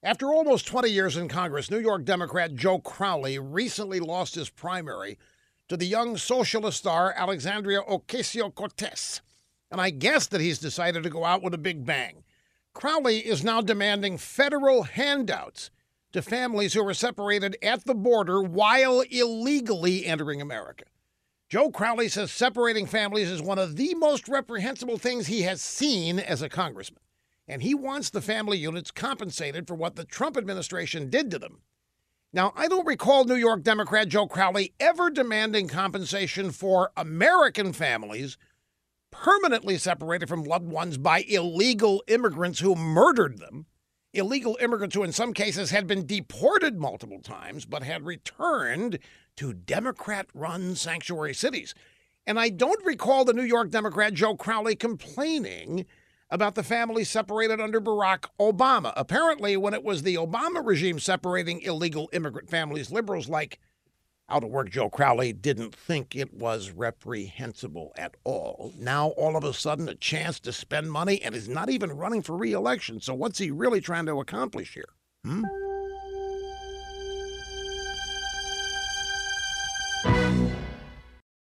After almost 20 years in Congress, New York Democrat Joe Crowley recently lost his primary to the young socialist star Alexandria Ocasio Cortez. And I guess that he's decided to go out with a big bang. Crowley is now demanding federal handouts to families who were separated at the border while illegally entering America. Joe Crowley says separating families is one of the most reprehensible things he has seen as a congressman and he wants the family units compensated for what the Trump administration did to them. Now, I don't recall New York Democrat Joe Crowley ever demanding compensation for American families permanently separated from loved ones by illegal immigrants who murdered them. Illegal immigrants who, in some cases, had been deported multiple times but had returned to Democrat run sanctuary cities. And I don't recall the New York Democrat Joe Crowley complaining about the families separated under Barack Obama. Apparently, when it was the Obama regime separating illegal immigrant families, liberals like out of work Joe Crowley didn't think it was reprehensible at all. Now, all of a sudden, a chance to spend money and is not even running for reelection. So, what's he really trying to accomplish here? Hmm?